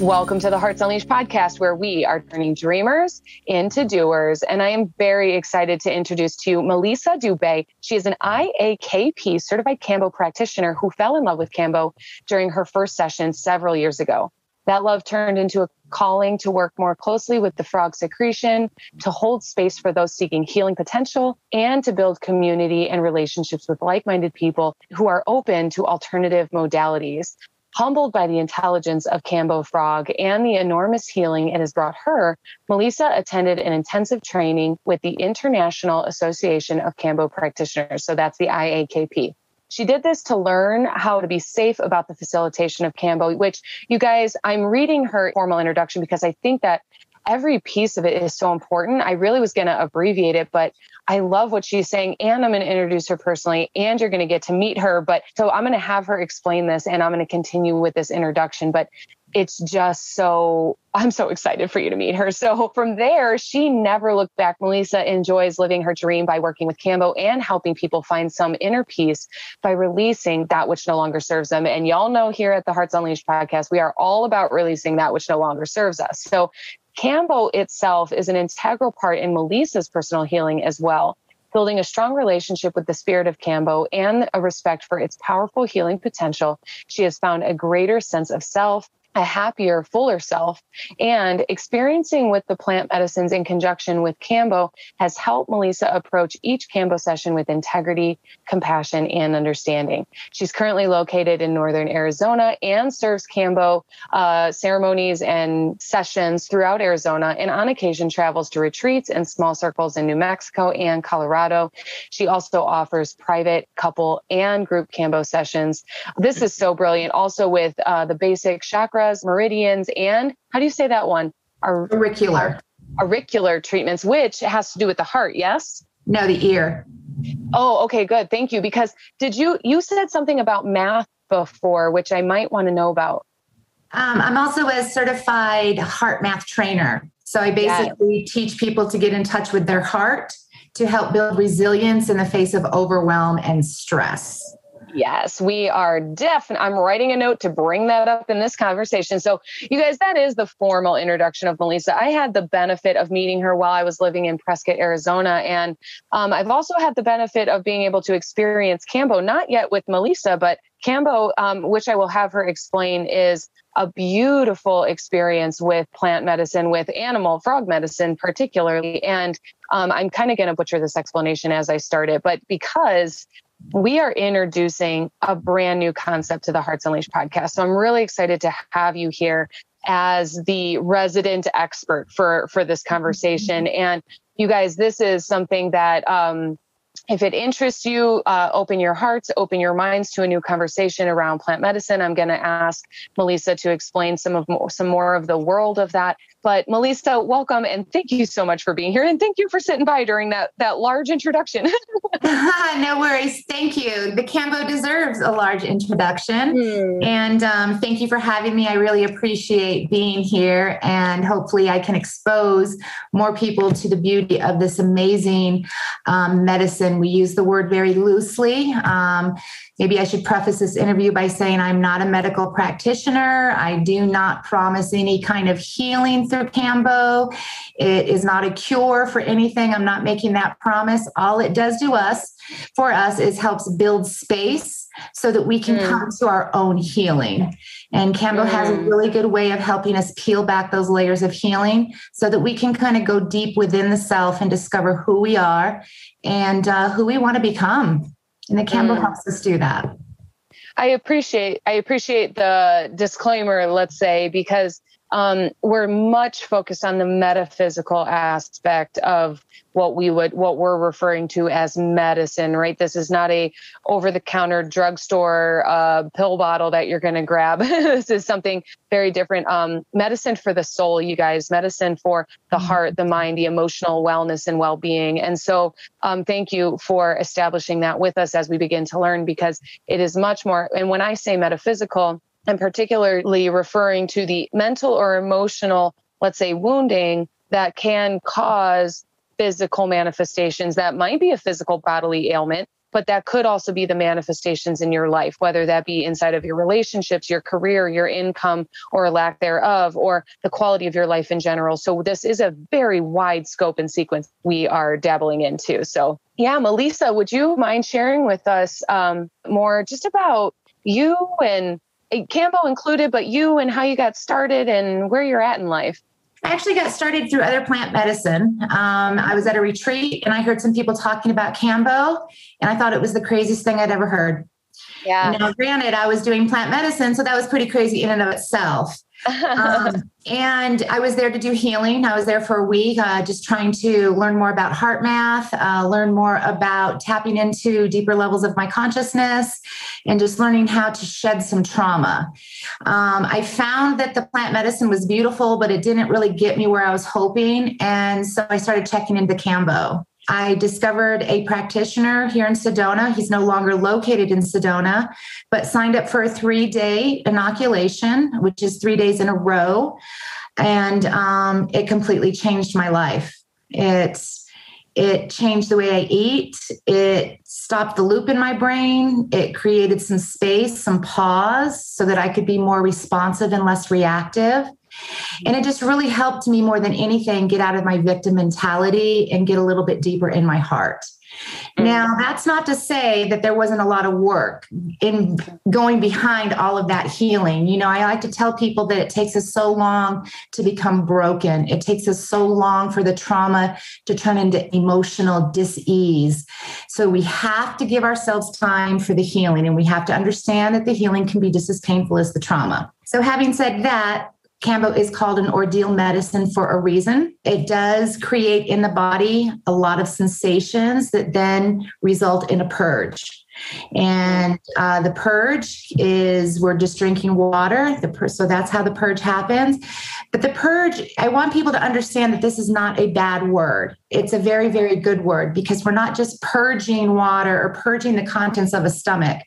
Welcome to the Hearts Unleashed podcast, where we are turning dreamers into doers. And I am very excited to introduce to you Melissa Dubé. She is an IAKP certified Kambo practitioner who fell in love with Kambo during her first session several years ago. That love turned into a calling to work more closely with the frog secretion, to hold space for those seeking healing potential, and to build community and relationships with like minded people who are open to alternative modalities. Humbled by the intelligence of Kambo Frog and the enormous healing it has brought her, Melissa attended an intensive training with the International Association of Kambo Practitioners. So that's the IAKP. She did this to learn how to be safe about the facilitation of Kambo, which you guys, I'm reading her formal introduction because I think that every piece of it is so important. I really was going to abbreviate it, but I love what she's saying. And I'm going to introduce her personally, and you're going to get to meet her. But so I'm going to have her explain this, and I'm going to continue with this introduction. But it's just so I'm so excited for you to meet her. So from there, she never looked back. Melissa enjoys living her dream by working with Kambo and helping people find some inner peace by releasing that which no longer serves them. And y'all know here at the Hearts Unleashed podcast, we are all about releasing that which no longer serves us. So Kambo itself is an integral part in Melissa's personal healing as well, building a strong relationship with the spirit of Kambo and a respect for its powerful healing potential. She has found a greater sense of self, a happier, fuller self. And experiencing with the plant medicines in conjunction with Kambo has helped Melissa approach each Kambo session with integrity, compassion, and understanding. She's currently located in Northern Arizona and serves Kambo uh, ceremonies and sessions throughout Arizona and on occasion travels to retreats and small circles in New Mexico and Colorado. She also offers private, couple, and group Kambo sessions. This is so brilliant. Also with uh, the basic chakra chakras, meridians, and how do you say that one? auricular. Auricular treatments, which has to do with the heart, yes? No, the ear. Oh, okay, good. Thank you. Because did you you said something about math before, which I might want to know about? Um, I'm also a certified HeartMath trainer. So I basically yes. teach people to get in touch with their heart to help build resilience in the face of overwhelm and stress. Yes, we are definitely. I'm writing a note to bring that up in this conversation. So, you guys, that is the formal introduction of Melissa. I had the benefit of meeting her while I was living in Prescott, Arizona. And um, I've also had the benefit of being able to experience Kambo, not yet with Melissa, but Kambo, um, which I will have her explain, is a beautiful experience with plant medicine, with animal frog medicine, particularly. And um, I'm kind of going to butcher this explanation as I start it, but because we are introducing a brand new concept to the Hearts Unleashed podcast. So I'm really excited to have you here as the resident expert for for this conversation. Mm-hmm. And you guys, this is something that um, if it interests you, uh, open your hearts, open your minds to a new conversation around plant medicine. I'm going to ask Melissa to explain some of more, some more of the world of that. But Melissa, welcome and thank you so much for being here, and thank you for sitting by during that that large introduction. no worries, thank you. The Kambo deserves a large introduction, mm. and um, thank you for having me. I really appreciate being here, and hopefully, I can expose more people to the beauty of this amazing um, medicine. We use the word very loosely. Um, maybe I should preface this interview by saying I'm not a medical practitioner. I do not promise any kind of healing through Kambo. It is not a cure for anything. I'm not making that promise. All it does to us, for us, is helps build space so that we can mm. come to our own healing. And Kambo mm. has a mm. really good way of helping us peel back those layers of healing so that we can kind of go deep within the self and discover who we are and uh, who we want to become. And the Kambo mm. helps us do that. I appreciate I appreciate the disclaimer, let's say, because um, we're much focused on the metaphysical aspect of what we would what we're referring to as medicine right? This is not a over the counter drugstore uh, pill bottle that you're going to grab. This is something very different. Um, medicine for the soul you guys medicine for the mm-hmm. heart the mind the emotional wellness and well-being. And so um, thank you for establishing that with us as we begin to learn because it is much more and when i say metaphysical and particularly referring to the mental or emotional, let's say, wounding that can cause physical manifestations that might be a physical bodily ailment, but that could also be the manifestations in your life, whether that be inside of your relationships, your career, your income, or lack thereof, or the quality of your life in general. So, this is a very wide scope and sequence we are dabbling into. So, yeah, Melissa, would you mind sharing with us um, more just about you and Kambo included, but you and how you got started and where you're at in life. I actually got started through other plant medicine. Um, I was at a retreat and I heard some people talking about Kambo, and I thought it was the craziest thing I'd ever heard. Yeah. Now, granted, I was doing plant medicine, so that was pretty crazy in and of itself um, and I was there to do healing. I was there for a week, uh, just trying to learn more about HeartMath, uh, learn more about tapping into deeper levels of my consciousness, and just learning how to shed some trauma. Um, I found that the plant medicine was beautiful, but it didn't really get me where I was hoping. And so I started checking into Kambo. I discovered a practitioner here in Sedona. He's no longer located in Sedona, but signed up for a three day inoculation, which is three days in a row. And um, it completely changed my life. It's it changed the way I eat. It stopped the loop in my brain. It created some space, some pause so that I could be more responsive and less reactive. And it just really helped me more than anything get out of my victim mentality and get a little bit deeper in my heart. Mm. Now, that's not to say that there wasn't a lot of work in going behind all of that healing. You know, I like to tell people that it takes us so long to become broken. It takes us so long for the trauma to turn into emotional dis-ease. So we have to give ourselves time for the healing and we have to understand that the healing can be just as painful as the trauma. So having said that, Kambo is called an ordeal medicine for a reason. It does create in the body a lot of sensations that then result in a purge. And uh, the purge is we're just drinking water. Pur- so that's how the purge happens. But the purge, I want people to understand that this is not a bad word. It's a very, very good word because we're not just purging water or purging the contents of a stomach.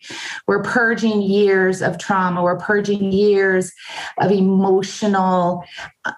We're purging years of trauma. We're purging years of emotional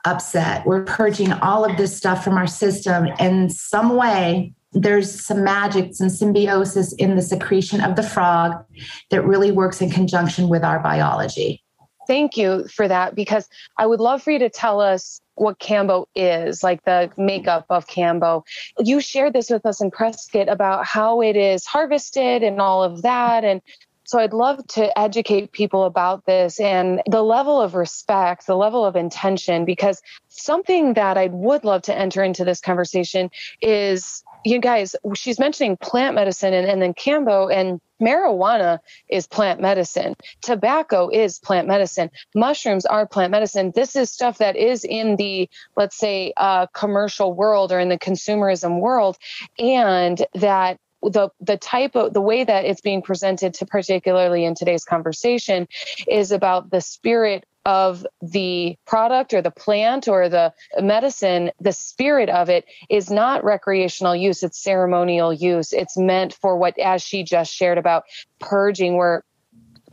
upset. We're purging all of this stuff from our system in some way there's some magic, some symbiosis in the secretion of the frog that really works in conjunction with our biology. Thank you for that because I would love for you to tell us what Kambo is, like the makeup of Kambo. You shared this with us in Prescott about how it is harvested and all of that. And so I'd love to educate people about this and the level of respect, the level of intention, because something that I would love to enter into this conversation is you guys, she's mentioning plant medicine and, and then Kambo and marijuana is plant medicine. Tobacco is plant medicine. Mushrooms are plant medicine. This is stuff that is in the, let's say, uh, commercial world or in the consumerism world. And that the the type of the way that it's being presented to particularly in today's conversation is about the spirit of the product or the plant or the medicine, the spirit of it is not recreational use, it's ceremonial use. It's meant for what, as she just shared about purging, where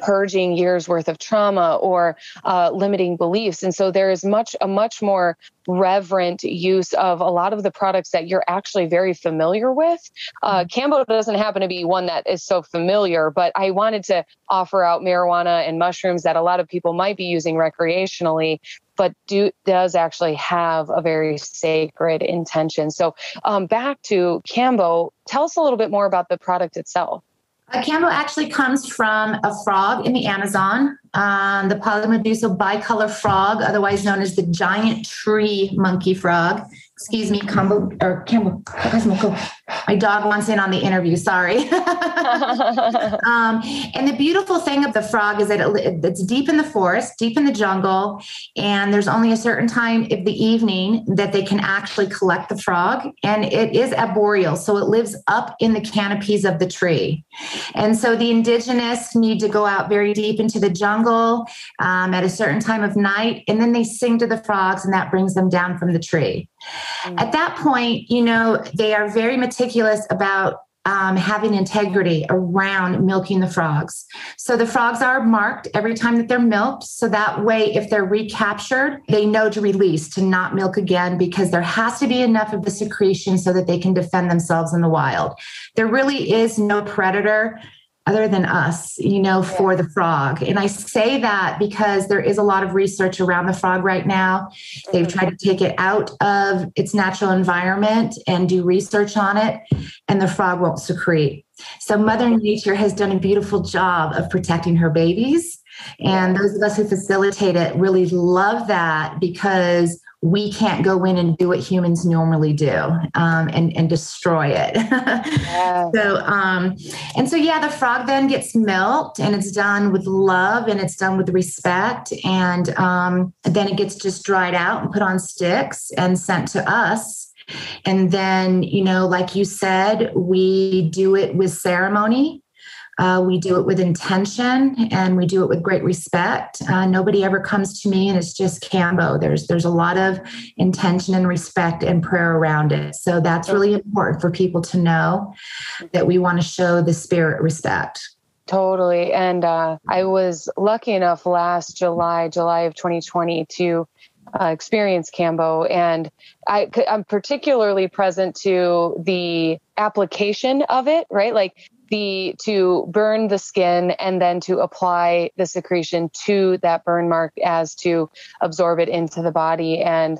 purging years worth of trauma or uh, limiting beliefs. And so there is much a much more reverent use of a lot of the products that you're actually very familiar with. Uh, mm-hmm. doesn't happen to be one that is so familiar but i wanted to offer out marijuana and mushrooms that a lot of people might be using recreationally but do does actually have a very sacred intention. So um, back to Kambo, tell us a little bit more about the product itself a Kambo actually comes from a frog in the Amazon. um, the Phyllomedusa bicolor frog, otherwise known as the giant tree monkey frog excuse me, Combo or Campbell. My dog wants in on the interview. Sorry. um, and the beautiful thing of the frog is that it, it's deep in the forest, deep in the jungle, and there's only a certain time of the evening that they can actually collect the frog. And it is arboreal, so it lives up in the canopies of the tree. And so the indigenous need to go out very deep into the jungle um, at a certain time of night, and then they sing to the frogs, and that brings them down from the tree. Mm. At that point, you know, they are very meticulous about um, having integrity around milking the frogs. So the frogs are marked every time that they're milked. So that way, if they're recaptured, they know to release, to not milk again, because there has to be enough of the secretion so that they can defend themselves in the wild. There really is no predator other than us, you know, for the frog. And I say that because there is a lot of research around the frog right now. They've mm-hmm. tried to take it out of its natural environment and do research on it, and the frog won't secrete. So, Mother Nature has done a beautiful job of protecting her babies. And those of us who facilitate it really love that because we can't go in and do what humans normally do um, and, and destroy it. yeah. So, um, and so, yeah, the frog then gets milked and it's done with love and it's done with respect. And um, then it gets just dried out and put on sticks and sent to us. And then, you know, like you said, we do it with ceremony. Uh, we do it with intention and we do it with great respect. Uh, nobody ever comes to me and it's just Kambo. There's there's a lot of intention and respect and prayer around it. So that's really important for people to know that we want to show the spirit respect. Totally. And uh, I was lucky enough last July, July of 2020, to uh, experience Kambo. And I, I'm particularly present to the application of it, right? Like the to burn the skin and then to apply the secretion to that burn mark as to absorb it into the body. And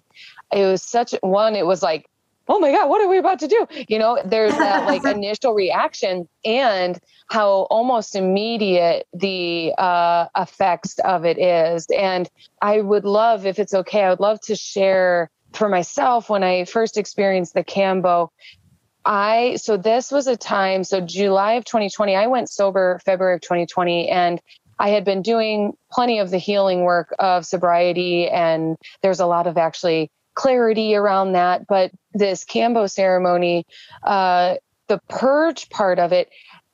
it was such one it was like oh my god what are we about to do? You know there's that like initial reaction and how almost immediate the uh, effects of it is. And i would love if it's okay i would love to share for myself when i first experienced the kambo I so this was a time so July of 2020 I went sober February of 2020 and I had been doing plenty of the healing work of sobriety and there's a lot of actually clarity around that but this Kambo ceremony uh the purge part of it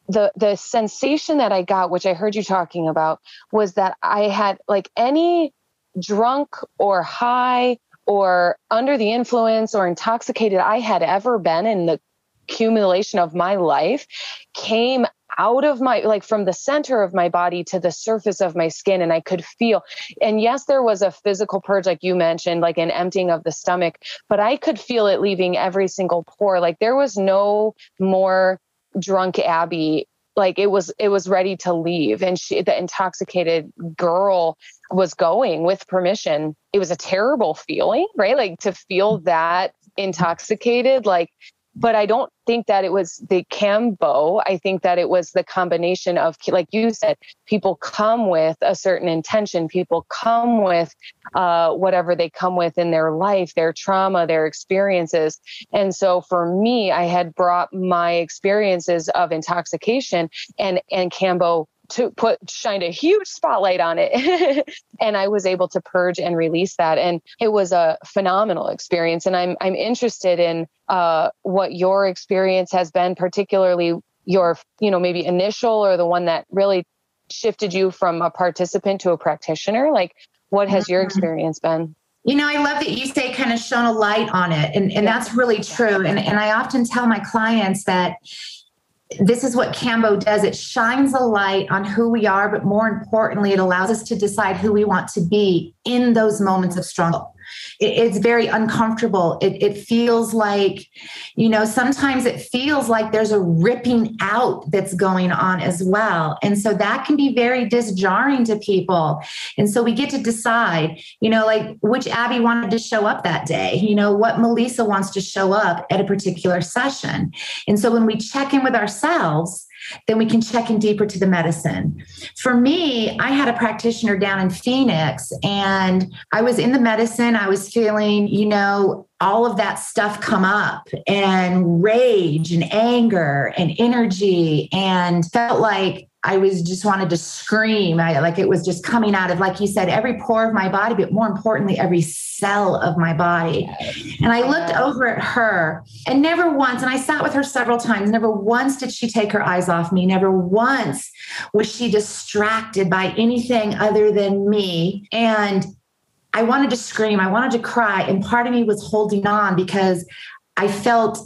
the the sensation that I got which I heard you talking about was that I had like any drunk or high or under the influence or intoxicated I had ever been in the accumulation of my life came out of my like from the center of my body to the surface of my skin and i could feel and yes there was a physical purge like you mentioned like an emptying of the stomach but i could feel it leaving every single pore. Like there was no more drunk abby. Like it was it was ready to leave and she the intoxicated girl was going with permission. It was a terrible feeling right? Like to feel that intoxicated like but I don't think that it was the Kambo. I think that it was the combination of, like you said, people come with a certain intention. People come with uh, whatever they come with in their life, their trauma, their experiences. And so for me, I had brought my experiences of intoxication and, and Kambo to put shined a huge spotlight on it and i was able to purge and release that and it was a phenomenal experience and i'm i'm interested in uh, what your experience has been particularly your you know maybe initial or the one that really shifted you from a participant to a practitioner like what has your mm-hmm. experience been you know, I love that you say kind of shone a light on it. And, and that's really true. And, and I often tell my clients that this is what Kambo does. It shines a light on who we are, but more importantly, it allows us to decide who we want to be in those moments of struggle it, it's very uncomfortable. It, it feels like, you know, sometimes it feels like there's a ripping out that's going on as well. And so that can be very disjarring to people. And so we get to decide, you know, like which Abby wanted to show up that day, you know, what Melissa wants to show up at a particular session. And so when we check in with ourselves, then we can check in deeper to the medicine. For me, I had a practitioner down in Phoenix and I was in the medicine. I was feeling, you know, all of that stuff come up and rage and anger and energy and felt like I was just wanted to scream. I like it was just coming out of, like you said, every pore of my body, but more importantly, every cell of my body. And I looked over at her and never once, and I sat with her several times, never once did she take her eyes off me. Never once was she distracted by anything other than me. And I wanted to scream, I wanted to cry. And part of me was holding on because I felt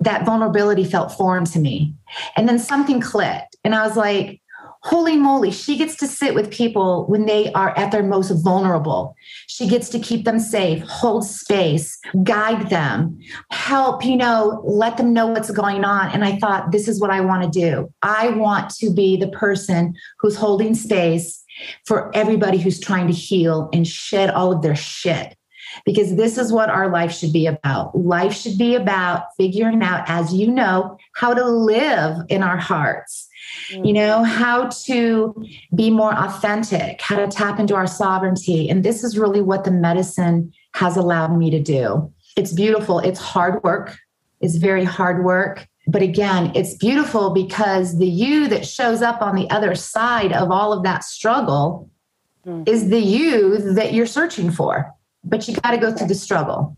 that vulnerability felt foreign to me. And then something clicked. And I was like, holy moly, she gets to sit with people when they are at their most vulnerable. She gets to keep them safe, hold space, guide them, help, you know, let them know what's going on. And I thought, this is what I want to do. I want to be the person who's holding space for everybody who's trying to heal and shed all of their shit because this is what our life should be about. Life should be about figuring out, as you know, how to live in our hearts mm. you know, how to be more authentic, how to tap into our sovereignty. And this is really what the medicine has allowed me to do. It's beautiful. It's hard work. It's very hard work. But again, it's beautiful because the you that shows up on the other side of all of that struggle mm. is the you that you're searching for. But you got to go through the struggle.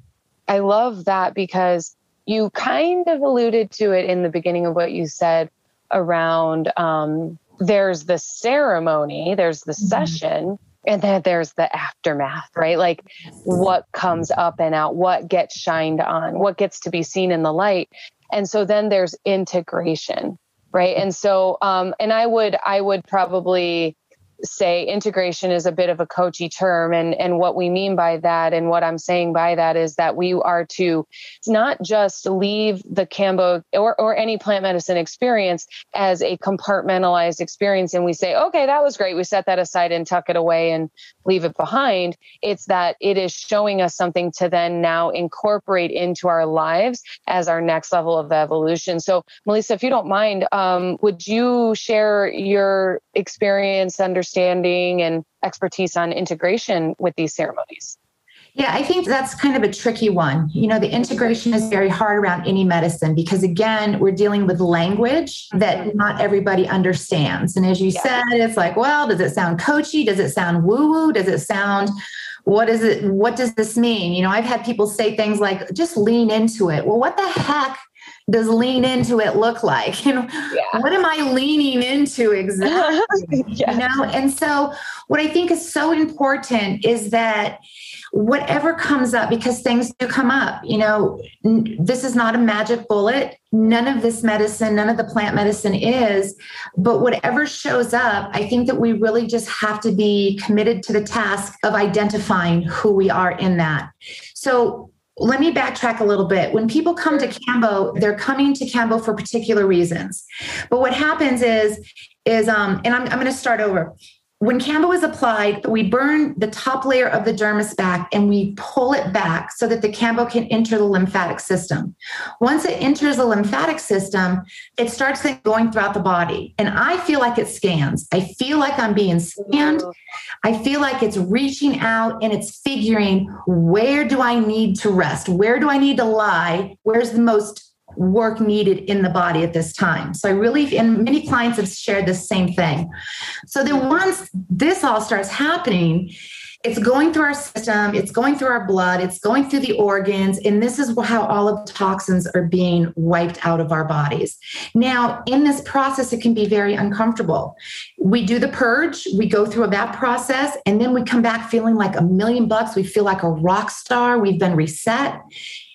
I love that because you kind of alluded to it in the beginning of what you said around um, there's the ceremony, there's the mm-hmm. session, and then there's the aftermath, right? Like what comes up and out, what gets shined on, what gets to be seen in the light. And so then there's integration, right? And so, um, and I would, I would probably say integration is a bit of a coachy term and and what we mean by that and what I'm saying by that is that we are to not just leave the kambo or or any plant medicine experience as a compartmentalized experience and we say okay that was great. We set that aside and tuck it away and leave it behind. It's that it is showing us something to then now incorporate into our lives as our next level of evolution. So Melissa if you don't mind um, would you share your experience understanding understanding and expertise on integration with these ceremonies? Yeah, I think that's kind of a tricky one. You know, the integration is very hard around any medicine because, again, we're dealing with language that mm-hmm. not everybody understands. And as you yeah. said, it's like, well, does it sound coachy? Does it sound woo woo? Does it sound what is it? What does this mean? You know, I've had people say things like, just lean into it. Well, what the heck does lean into it look like? You know, yeah. what am I leaning into exactly? You know, and so what I think is so important is that whatever comes up, because things do come up, you know, n- this is not a magic bullet. None of this medicine, none of the plant medicine is, but whatever shows up, I think that we really just have to be committed to the task of identifying who we are in that. So let me backtrack a little bit. When people come to Kambo, they're coming to Kambo for particular reasons. But what happens is, is um, and I'm, I'm going to start over when Kambo is applied, we burn the top layer of the dermis back and we pull it back so that the Kambo can enter the lymphatic system. Once it enters the lymphatic system, it starts going throughout the body. And I feel like it scans. I feel like I'm being scanned. I feel like it's reaching out and it's figuring where do I need to rest? Where do I need to lie? Where's the most work needed in the body at this time. So I really, and many clients have shared the same thing. So then once this all starts happening, it's going through our system, it's going through our blood, it's going through the organs, and this is how all of the toxins are being wiped out of our bodies. Now, in this process, it can be very uncomfortable. We do the purge, we go through that process, and then we come back feeling like a million bucks. We feel like a rock star, we've been reset.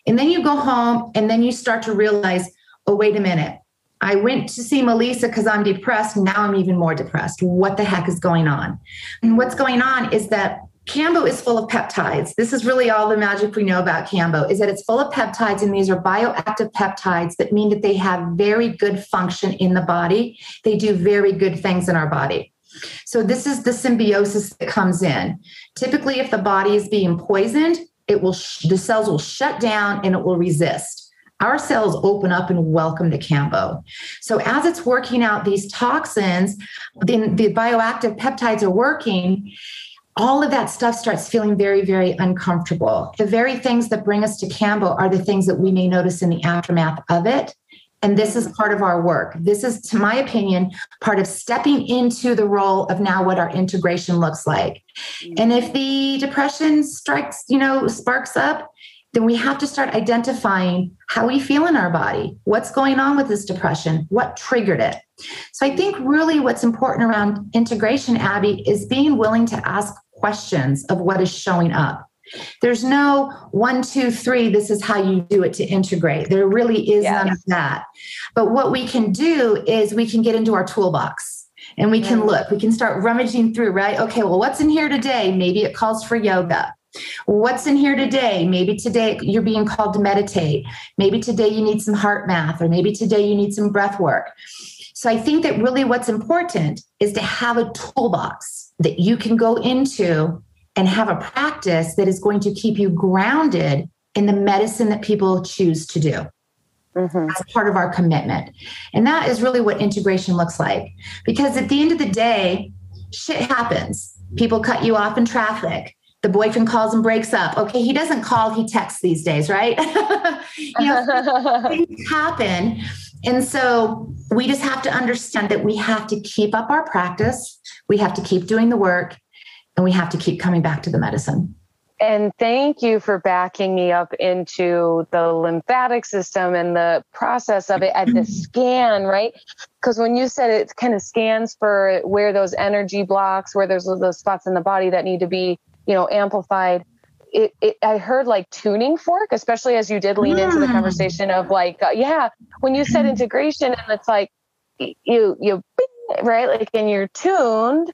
And then you go home and then you start to realize, oh, wait a minute. I went to see Melissa because I'm depressed. Now I'm even more depressed. What the heck is going on? And what's going on is that Kambo is full of peptides. This is really all the magic we know about Kambo is that it's full of peptides and these are bioactive peptides that mean that they have very good function in the body. They do very good things in our body. So this is the symbiosis that comes in. Typically if the body is being poisoned, it will the cells will shut down and it will resist our cells open up and welcome to Kambo. So as it's working out these toxins, then the bioactive peptides are working. All of that stuff starts feeling very, very uncomfortable. The very things that bring us to Kambo are the things that we may notice in the aftermath of it. And this is part of our work. This is, to my opinion, part of stepping into the role of now what our integration looks like. Mm-hmm. And if the depression strikes, you know, sparks up, then we have to start identifying how we feel in our body. What's going on with this depression? What triggered it? So I think really what's important around integration, Abby, is being willing to ask questions of what is showing up. There's no one, two, three, this is how you do it to integrate. There really is none of that. But what we can do is we can get into our toolbox and we can mm. look, we can start rummaging through, right? Okay, well, what's in here today? Maybe it calls for yoga. What's in here today? Maybe today you're being called to meditate. Maybe today you need some HeartMath, or maybe today you need some breath work. So I think that really what's important is to have a toolbox that you can go into and have a practice that is going to keep you grounded in the medicine that people choose to do. Mm-hmm. As part of our commitment. And that is really what integration looks like. Because at the end of the day, shit happens. People cut you off in traffic. The boyfriend calls and breaks up. Okay, he doesn't call, he texts these days, right? you know, things happen. And so we just have to understand that we have to keep up our practice, we have to keep doing the work, and we have to keep coming back to the medicine. And thank you for backing me up into the lymphatic system and the process of it at the scan, right? Because when you said it kind of scans for where those energy blocks, where there's those spots in the body that need to be, you know, amplified. It, it I heard like tuning fork, especially as you did lean into the mm. conversation of like, uh, yeah, when you said integration and it's like you you right like and you're tuned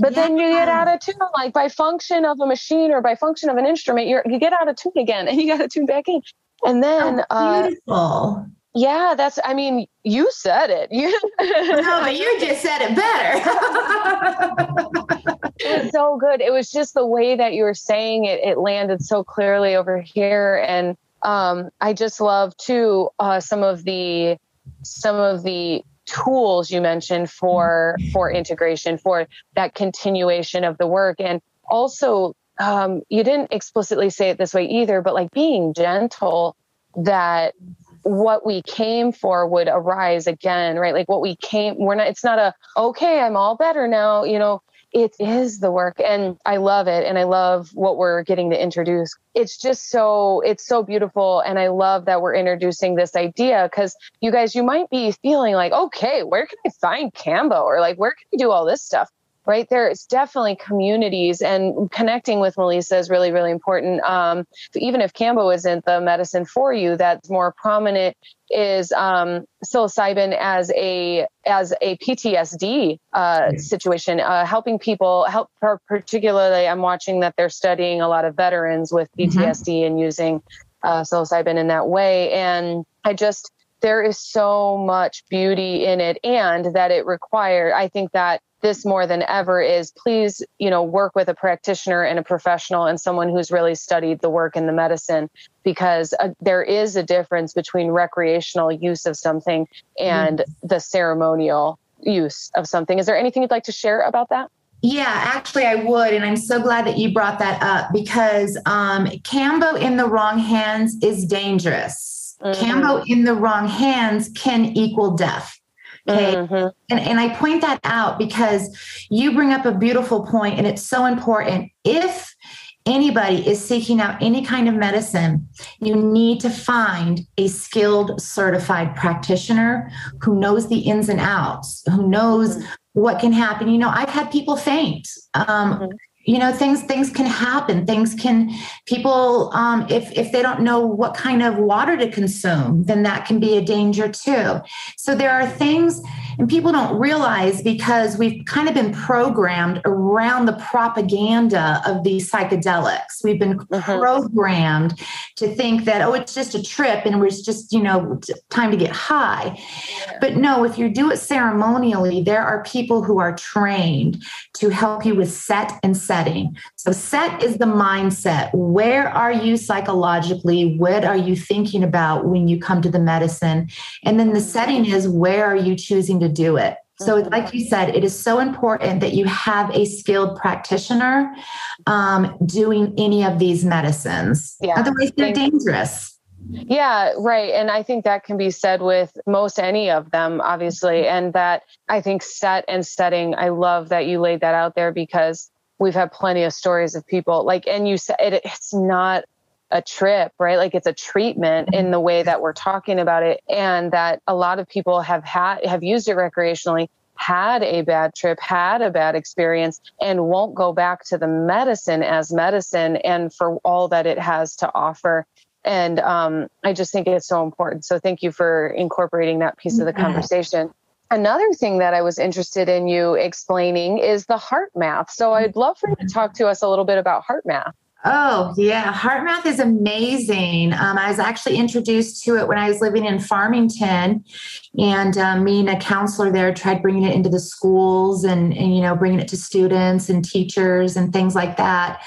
but yeah. then you get out of tune, like by function of a machine or by function of an instrument, you you get out of tune again, and you got to tune back in. And then, oh, beautiful. Uh, yeah, that's. I mean, you said it. You. no, but you just said it better. it was so good. It was just the way that you were saying it. It landed so clearly over here, and um, I just love too uh, some of the some of the tools you mentioned for for integration for that continuation of the work. And also um, you didn't explicitly say it this way either but like being gentle that what we came for would arise again right? Like what we came we're not it's not a okay i'm all better now you know it is the work and i love it and i love what we're getting to introduce. It's just so it's so beautiful and i love that we're introducing this idea because you guys you might be feeling like okay where can i find kambo or like where can i do all this stuff right there it's definitely communities and connecting with melissa is really really important um, even if kambo isn't the medicine for you that's more prominent is um, psilocybin as a as a PTSD uh, situation, uh, helping people help. Particularly, I'm watching that they're studying a lot of veterans with PTSD mm-hmm. and using uh, psilocybin in that way. And I just there is so much beauty in it, and that it required. I think that this more than ever is please you know work with a practitioner and a professional and someone who's really studied the work in the medicine because uh, there is a difference between recreational use of something and mm-hmm. the ceremonial use of something is there anything you'd like to share about that yeah, actually, I would. And I'm so glad that you brought that up because um, Kambo in the wrong hands is dangerous. Mm-hmm. Kambo in the wrong hands can equal death. Okay. Mm-hmm. And, and I point that out because you bring up a beautiful point and it's so important. If anybody is seeking out any kind of medicine, you need to find a skilled, certified practitioner who knows the ins and outs, who knows mm-hmm. what can happen. You know, I've had people faint. Um, mm-hmm you know things things can happen. Things can people um, if if they don't know what kind of water to consume then that can be a danger too. So there are things And people don't realize because we've kind of been programmed around the propaganda of these psychedelics. We've been mm-hmm. programmed to think that, oh, it's just a trip and it's just, you know, time to get high. But no, if you do it ceremonially, there are people who are trained to help you with set and setting. So, set is the mindset. Where are you psychologically? What are you thinking about when you come to the medicine? And then the setting is where are you choosing to do it? So, mm-hmm. like you said, it is so important that you have a skilled practitioner um, doing any of these medicines. Yeah. Otherwise, they're dangerous. Yeah, right. And I think that can be said with most any of them, obviously. And that I think set and setting, I love that you laid that out there because we've had plenty of stories of people like, and you said it, it's not a trip, right? Like it's a treatment in the way that we're talking about it. And that a lot of people have had, have used it recreationally, had a bad trip, had a bad experience, and won't go back to the medicine as medicine and for all that it has to offer. And um, I just think it's so important. So thank you for incorporating that piece of the conversation. Another thing that I was interested in you explaining is the HeartMath. So I'd love for you to talk to us a little bit about HeartMath. Oh, yeah. HeartMath is amazing. Um, I was actually introduced to it when I was living in Farmington, and um, me and a counselor there tried bringing it into the schools and, and, you know, bringing it to students and teachers and things like that.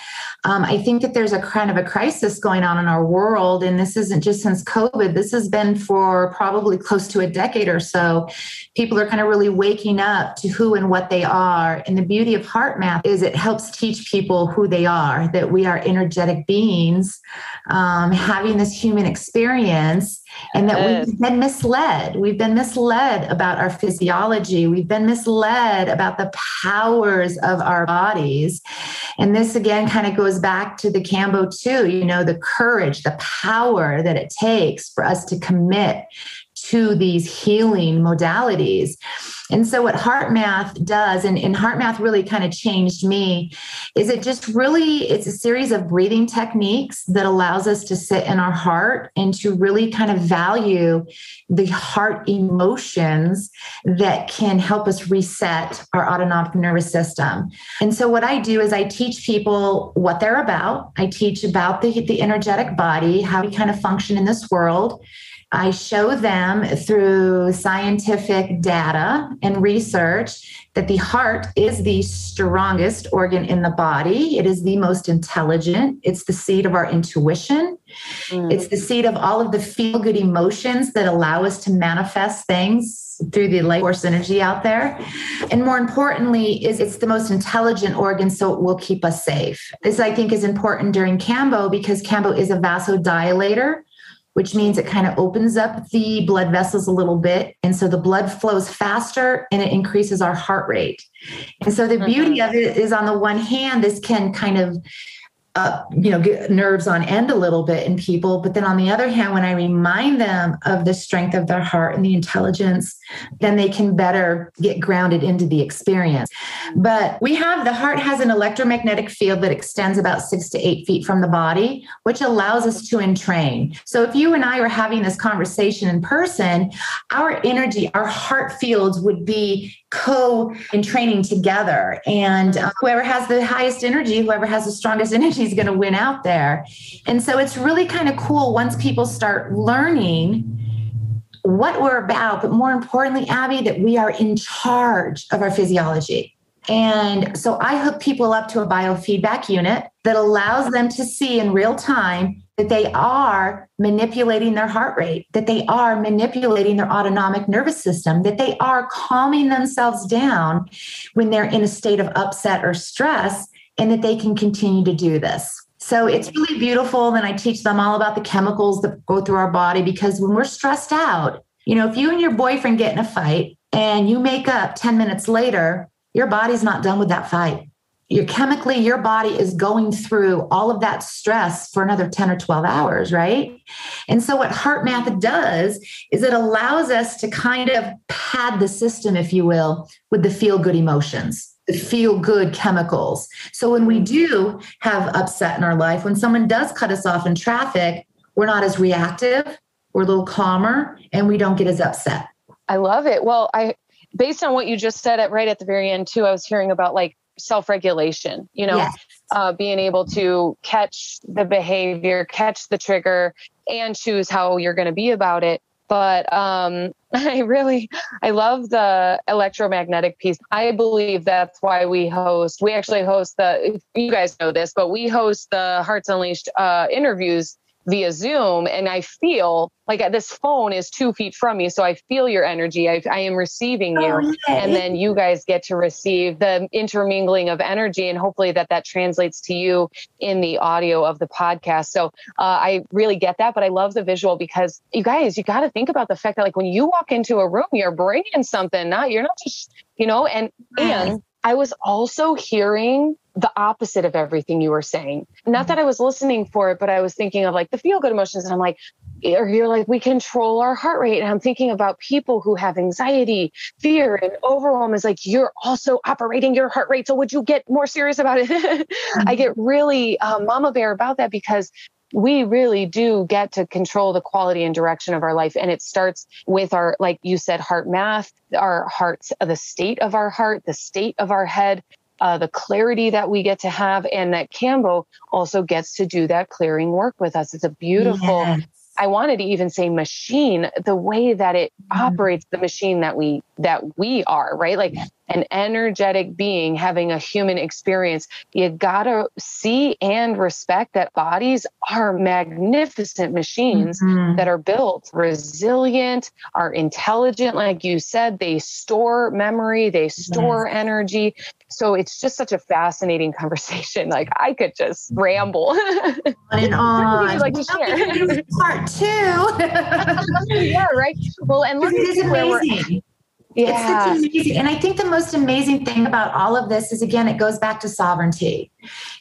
Um, I think that there's a kind of a crisis going on in our world, and this isn't just since COVID. This has been for probably close to a decade or so. People are kind of really waking up to who and what they are. And the beauty of HeartMath is it helps teach people who they are, that we are energetic beings um, having this human experience and that we've been misled. We've been misled about our physiology. We've been misled about the powers of our bodies. And this again kind of goes back to the Kambo too, you know, the courage, the power that it takes for us to commit to these healing modalities. And so, what HeartMath does, and, and HeartMath really kind of changed me, is it just really it's a series of breathing techniques that allows us to sit in our heart and to really kind of value the heart emotions that can help us reset our autonomic nervous system. And so, what I do is I teach people what they're about. I teach about the, the energetic body, how we kind of function in this world I show them through scientific data and research that the heart is the strongest organ in the body. It is the most intelligent. It's the seat of our intuition. Mm. It's the seat of all of the feel good emotions that allow us to manifest things through the life force energy out there. And more importantly, is it's the most intelligent organ, so it will keep us safe. This I think is important during Kambo because Kambo is a vasodilator which means it kind of opens up the blood vessels a little bit. And so the blood flows faster and it increases our heart rate. And so the beauty mm-hmm. of it is, on the one hand, this can kind of uh, you know, get nerves on end a little bit in people. But then on the other hand, when I remind them of the strength of their heart and the intelligence, then they can better get grounded into the experience. But we have the heart has an electromagnetic field that extends about six to eight feet from the body, which allows us to entrain. So if you and I were having this conversation in person, our energy, our heart fields would be co entraining together. And uh, whoever has the highest energy, whoever has the strongest energy is going to win out there. And so it's really kind of cool once people start learning what we're about, but more importantly, Abby, that we are in charge of our physiology. And so I hook people up to a biofeedback unit that allows them to see in real time that they are manipulating their heart rate, that they are manipulating their autonomic nervous system, that they are calming themselves down when they're in a state of upset or stress, and that they can continue to do this. So it's really beautiful. And I teach them all about the chemicals that go through our body because when we're stressed out, you know, if you and your boyfriend get in a fight and you make up 10 minutes later, your body's not done with that fight. You're chemically, your body is going through all of that stress for another 10 or 12 hours, right? And so, what HeartMath does is it allows us to kind of pad the system, if you will, with the feel good emotions feel good chemicals. So when we do have upset in our life, when someone does cut us off in traffic, we're not as reactive, we're a little calmer, and we don't get as upset. I love it. Well, I based on what you just said at right at the very end too, I was hearing about like self-regulation, you know, yes. uh, being able to catch the behavior, catch the trigger, and choose how you're going to be about it. But um, I really, I love the electromagnetic piece. I believe that's why we host. We actually host the. You guys know this, but we host the Hearts Unleashed uh, interviews via Zoom and I feel like this phone is two feet from me. So I feel your energy. I, I am receiving you. Oh, and then you guys get to receive the intermingling of energy. And hopefully that that translates to you in the audio of the podcast. So uh, I really get that. But I love the visual because you guys, you got to think about the fact that like when you walk into a room, you're bringing something, not, you're not just, you know, and, and I was also hearing the opposite of everything you were saying. Not that I was listening for it, but I was thinking of like the feel good emotions. And I'm like, or you're like, we control our heart rate. And I'm thinking about people who have anxiety, fear, and overwhelm is like, you're also operating your heart rate. So would you get more serious about it? mm-hmm. I get really uh, mama bear about that because we really do get to control the quality and direction of our life. And it starts with our, like you said, heart math, our hearts, the state of our heart, the state of our head, uh, the clarity that we get to have, and that Kambo also gets to do that clearing work with us. It's a beautiful. Yes. I wanted to even say machine, the way that it mm. operates the machine that we that we are, right? Like an energetic being having a human experience, you gotta see and respect that bodies are magnificent machines mm-hmm. that are built resilient, are intelligent. Like you said, they store memory, they store yes. energy. So it's just such a fascinating conversation. Like I could just ramble on and on. like to share? Part two. yeah, right. Well, and look, it is amazing. Yeah. It's amazing. And I think the most amazing thing about all of this is again, it goes back to sovereignty,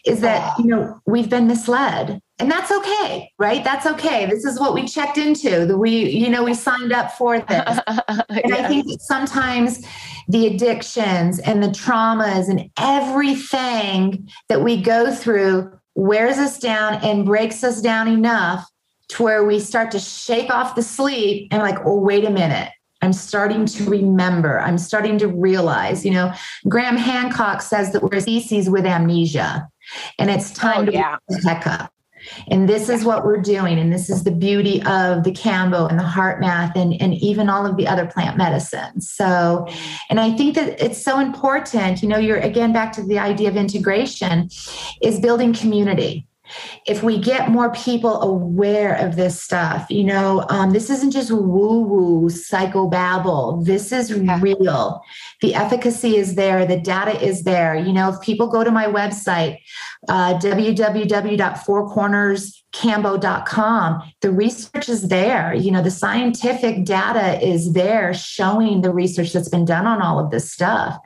is that, you know, we've been misled. And that's okay, right? That's okay. This is what we checked into. We, you know, we signed up for this. And I think sometimes the addictions and the traumas and everything that we go through wears us down and breaks us down enough to where we start to shake off the sleep and like, oh, wait a minute I'm starting to remember. I'm starting to realize, you know, Graham Hancock says that we're a species with amnesia and it's time oh, to yeah. the heck up. And this is what we're doing. And this is the beauty of the Kambo and the HeartMath and, and even all of the other plant medicines. So, and I think that it's so important, you know, you're again back to the idea of integration is building community if we get more people aware of this stuff, you know, um, this isn't just woo woo psychobabble. This is yeah. real. The efficacy is there, the data is there. You know, if people go to my website, uh, www.fourcornerskambo.com, the research is there. You know, the scientific data is there showing the research that's been done on all of this stuff.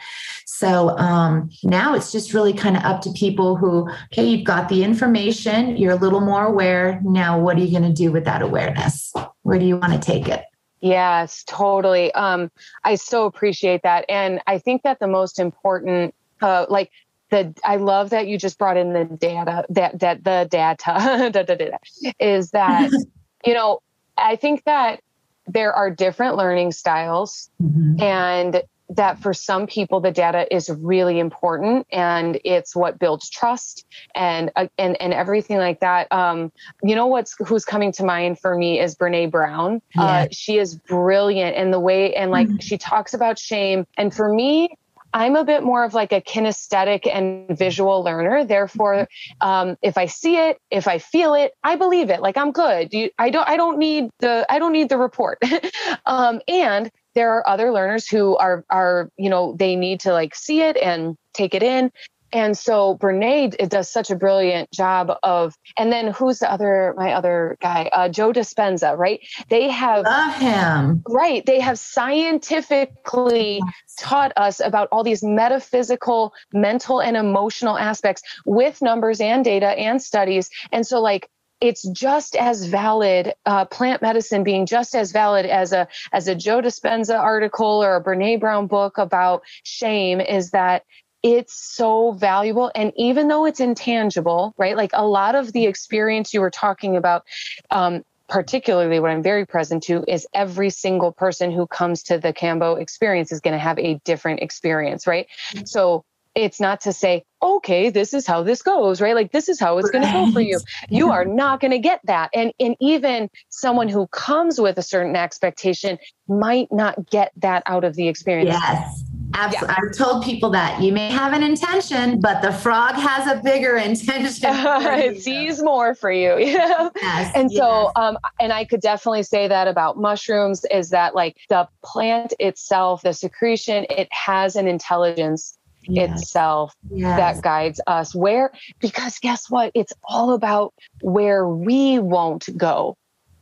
So um, now it's just really kind of up to people who, okay, you've got the information, you're a little more aware. Now, what are you going to do with that awareness? Where do you want to take it? Yes, totally. Um, I so appreciate that. And I think that the most important, uh, like, the I love that you just brought in the data that that the data da, da, da, is that you know I think that there are different learning styles mm-hmm. and that for some people the data is really important and it's what builds trust and uh, and and everything like that um, you know what's who's coming to mind for me is brene brown yeah. uh, she is brilliant in the way and like mm-hmm. she talks about shame and for me I'm a bit more of like a kinesthetic and visual learner. Therefore, um, if I see it, if I feel it, I believe it. Like I'm good. You, I don't. I don't need the. I don't need the report. um, and there are other learners who are are you know they need to like see it and take it in and so Brene it does such a brilliant job of, and then who's the other, my other guy, uh, Joe Dispenza, right? They have, love him. Right. They have scientifically yes. taught us about all these metaphysical, mental, and emotional aspects with numbers and data and studies. And so, like, it's just as valid uh, plant medicine being just as valid as a as a joe dispenza article or a brene brown book about shame is that it's so valuable and even though it's intangible right like a lot of the experience you were talking about um, particularly what I'm very present to is every single person who comes to the Kambo experience is going to have a different experience, right? So it's not to say, okay, this is how this goes, right? Like this is how it's right. going to go for you. You are not going to get that. And and even someone who comes with a certain expectation might not get that out of the experience. Yes. Absolutely. Yeah. I've told people that you may have an intention, but the frog has a bigger intention. it sees more for you, you know? Yes, and yes. so, um, and I could definitely say that about mushrooms is that like the plant itself, the secretion, it has an intelligence yes. itself yes. that guides us where, because guess what? It's all about where we won't go.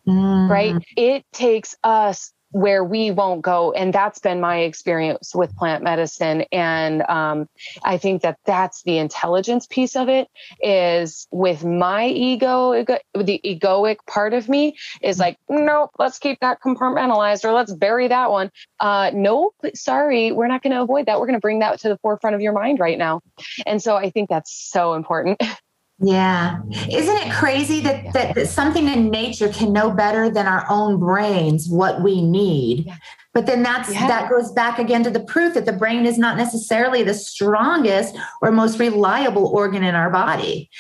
Mm. Right? It takes us where we won't go. And that's been my experience with plant medicine. And um, i think that that's the intelligence piece of it is with my ego the egoic part of me is like nope let's keep that compartmentalized or let's bury that one. Uh, nope sorry we're not going to avoid that. We're going to bring that to the forefront of your mind right now. And so i think that's so important Yeah. Isn't it crazy that, that, that, something in nature can know better than our own brains what we need? Yeah. But then that's yeah. that goes back again to the proof that the brain is not necessarily the strongest or most reliable organ in our body.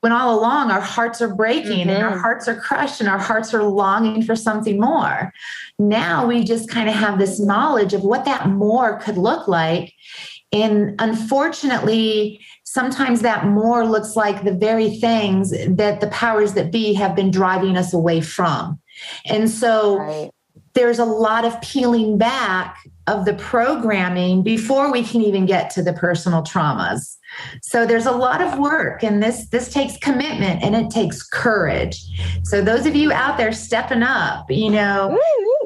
When all along our hearts are breaking mm-hmm. and our mm-hmm. hearts are crushed and our hearts are longing for something more. Now we just kind of have this knowledge of what that more could look like. And unfortunately, sometimes that more looks like the very things that the powers that be have been driving us away from. And so right. there's a lot of peeling back of the programming before we can even get to the personal traumas. So there's a lot of work and this this takes commitment and it takes courage. So those of you out there stepping up, you know,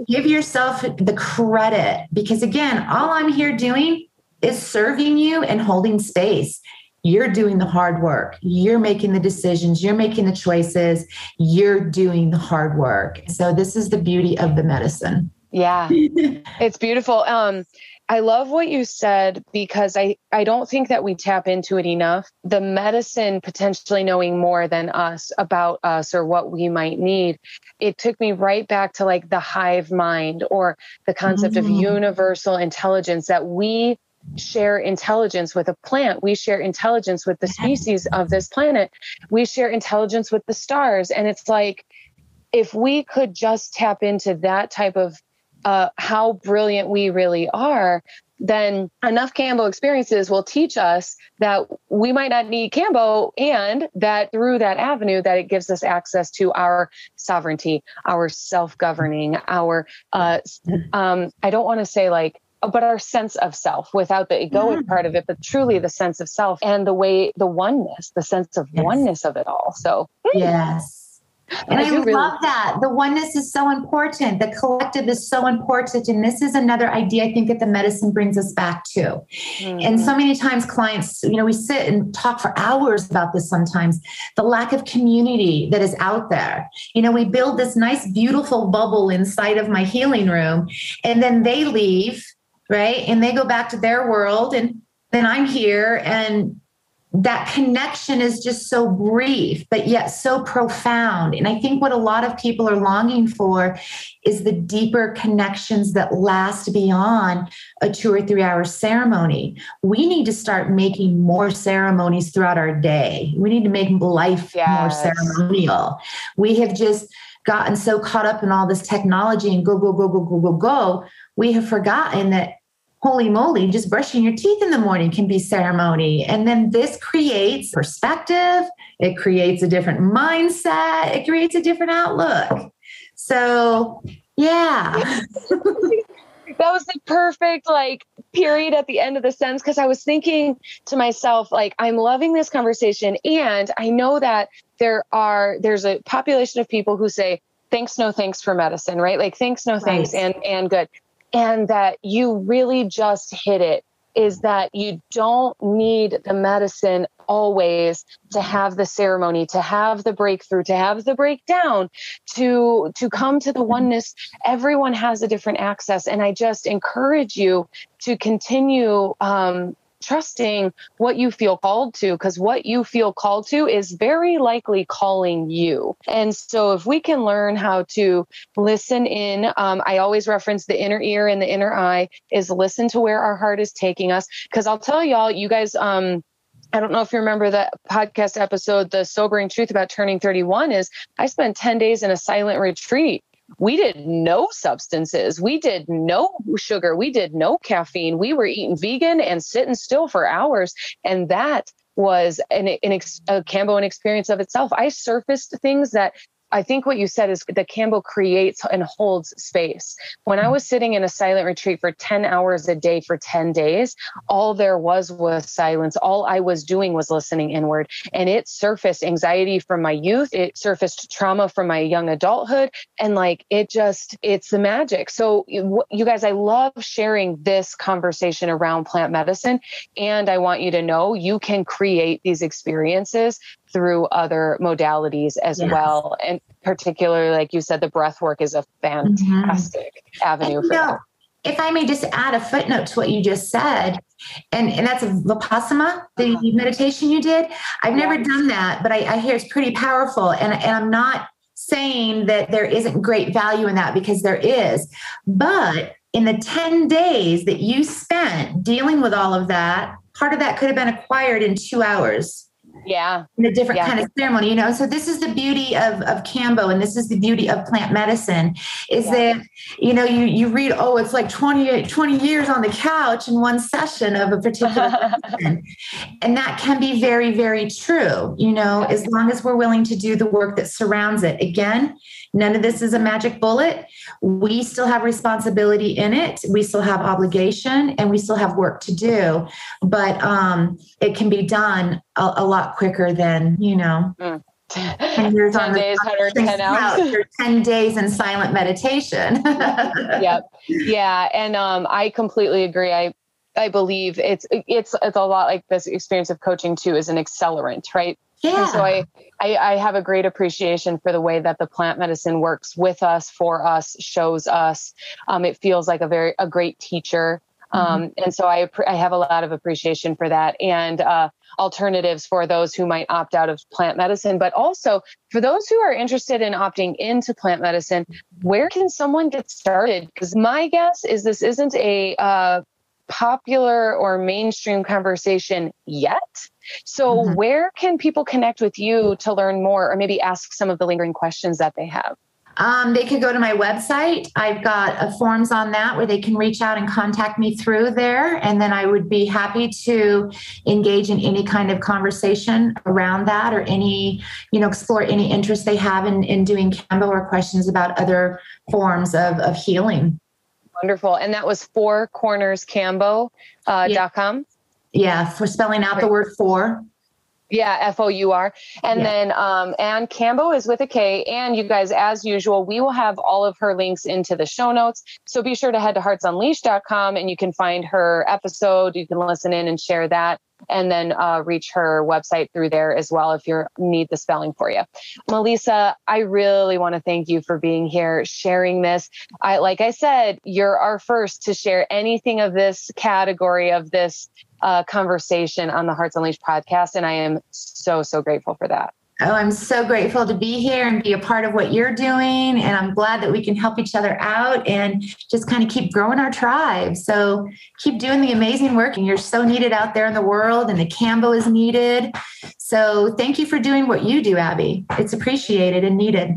give yourself the credit because again, all I'm here doing is serving you and holding space you're doing the hard work. You're making the decisions. You're making the choices. You're doing the hard work. So this is the beauty of the medicine. Yeah. it's beautiful. Um I love what you said because I, I don't think that we tap into it enough. The medicine potentially knowing more than us about us or what we might need. It took me right back to like the hive mind or the concept mm-hmm. of universal intelligence that we share intelligence with a plant. We share intelligence with the species of this planet. We share intelligence with the stars. And it's like, if we could just tap into that type of uh, how brilliant we really are, then enough Kambo experiences will teach us that we might not need Kambo and that through that avenue that it gives us access to our sovereignty, our self-governing, our uh, um, I don't want to say like but our sense of self without the egoic mm. part of it, but truly the sense of self and the way, the oneness, the sense of yes. oneness of it all. So, yes. And I, I really- love that. The oneness is so important. The collective is so important. And this is another idea I think that the medicine brings us back to. Mm-hmm. And so many times, clients, you know, we sit and talk for hours about this sometimes the lack of community that is out there. You know, we build this nice, beautiful bubble inside of my healing room, and then they leave right? And they go back to their world and then I'm here and that connection is just so brief, but yet so profound. And I think what a lot of people are longing for is the deeper connections that last beyond a two or three hour ceremony. We need to start making more ceremonies throughout our day. We need to make life yes. more ceremonial. We have just gotten so caught up in all this technology and go, go, go, go, go, go, go we have forgotten that holy moly, just brushing your teeth in the morning can be ceremony. And then this creates perspective, it creates a different mindset, it creates a different outlook. So, yeah. that was the perfect like period at the end of the sentence because I was thinking to myself like I'm loving this conversation and I know that there are there's a population of people who say thanks no thanks for medicine right like thanks no thanks right. and and good and that you really just hit it is that you don't need the medicine always to have the ceremony to have the breakthrough to have the breakdown to to come to the oneness. Everyone has a different access and i just encourage you to continue um, trusting what you feel called to because what you feel called to is very likely calling you. And so if we can learn how to listen in um, i always reference the inner ear and the inner eye is listen to where our heart is taking us. Because i'll tell y'all you guys um I don't know if you remember that podcast episode, The Sobering Truth About Turning 31 is I spent 10 days in a silent retreat we did no substances. We did no sugar. We did no caffeine. We were eating vegan and sitting still for hours. And that was an, an ex, a Camboan experience of itself. I surfaced things that I think what you said is that Kambo creates and holds space. When I hmm. was sitting in a silent retreat for 10 hours a day for 10 days, all there was was silence. All I was doing was listening inward. And it surfaced anxiety from my youth, it surfaced trauma from my young adulthood. And like it just, it's the magic. So, you guys, I love sharing this conversation around plant medicine. And I want you to know you can create these experiences through other modalities as yes. well. And particularly, like you said, the breath work is a fantastic mm-hmm. avenue for that. If I may just add a footnote to what you just said, and, and that's a Vipassana, the uh-huh. meditation you did. I've yeah. never done that, but I, I hear it's pretty powerful. And, and I'm not saying that there isn't great value in that because there is. But in the 10 days that you spent dealing with all of that, part of that could have been acquired in two hours yeah. In a different yeah. kind of ceremony you know? So this is the beauty of of kambo and this is the beauty of plant medicine is yeah. that you know you you read oh it's like 20 20 years on the couch in one session of a particular and that can be very very true you know? As long as we're willing to do the work that surrounds it. Again none of this is a magic bullet. We still have responsibility in it. We still have obligation and we still have work to do. But um it can be done a, a lot quicker than you know. Mm. 10 years 10 on days 110 hours. 10 days in silent meditation. Yep. Yeah and um, i completely agree. I i believe it's it's it's a lot like this experience of coaching too is an accelerant right yeah. And so I, I, I have a great appreciation for the way that the plant medicine works with us, for us, shows us. Um, it feels like a very a great teacher. Mm-hmm. Um, and so I, I have a lot of appreciation for that and uh, alternatives for those who might opt out of plant medicine, but also for those who are interested in opting into plant medicine, where can someone get started? Because my guess is this isn't a uh, popular or mainstream conversation yet. So, mm-hmm. where can people connect with you to learn more or maybe ask some of the lingering questions that they have? Um, they could go to my website. I've got a forms on that where they can reach out and contact me through there. And then I would be happy to engage in any kind of conversation around that or any, you know, explore any interest they have in, in doing Kambo or questions about other forms of, of healing. Wonderful. And that was four corners kambo uh, yeah. Yeah, for spelling out the word for. Yeah, F O U R. And yeah. then, um, and Kambo is with a K. And you guys, as usual, we will have all of her links into the show notes. So be sure to head to heartsunleashed.com and you can find her episode. You can listen in and share that and then uh, reach her website through there as well if you need the spelling for you. Melissa, I really want to thank you for being here, sharing this. I, like I said, you're our first to share anything of this category of this uh, conversation on the Hearts Unleashed podcast. And I am so, so grateful for that. Oh, I'm so grateful to be here and be a part of what you're doing. And I'm glad that we can help each other out and just kind of keep growing our tribe. So keep doing the amazing work. And you're so needed out there in the world, and the Kambo is needed. So thank you for doing what you do, Abby. It's appreciated and needed.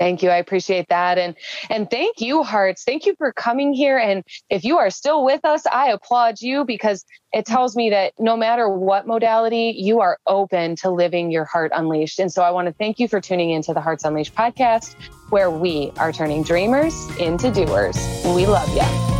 Thank you. I appreciate that. And and thank you, Hearts. Thank you for coming here. And if you are still with us, I applaud you because it mm. tells me that no matter what modality, you are open to living your heart unleashed. And so I want to thank you for tuning into the Hearts Unleashed podcast, where we are turning dreamers into doers. We love you.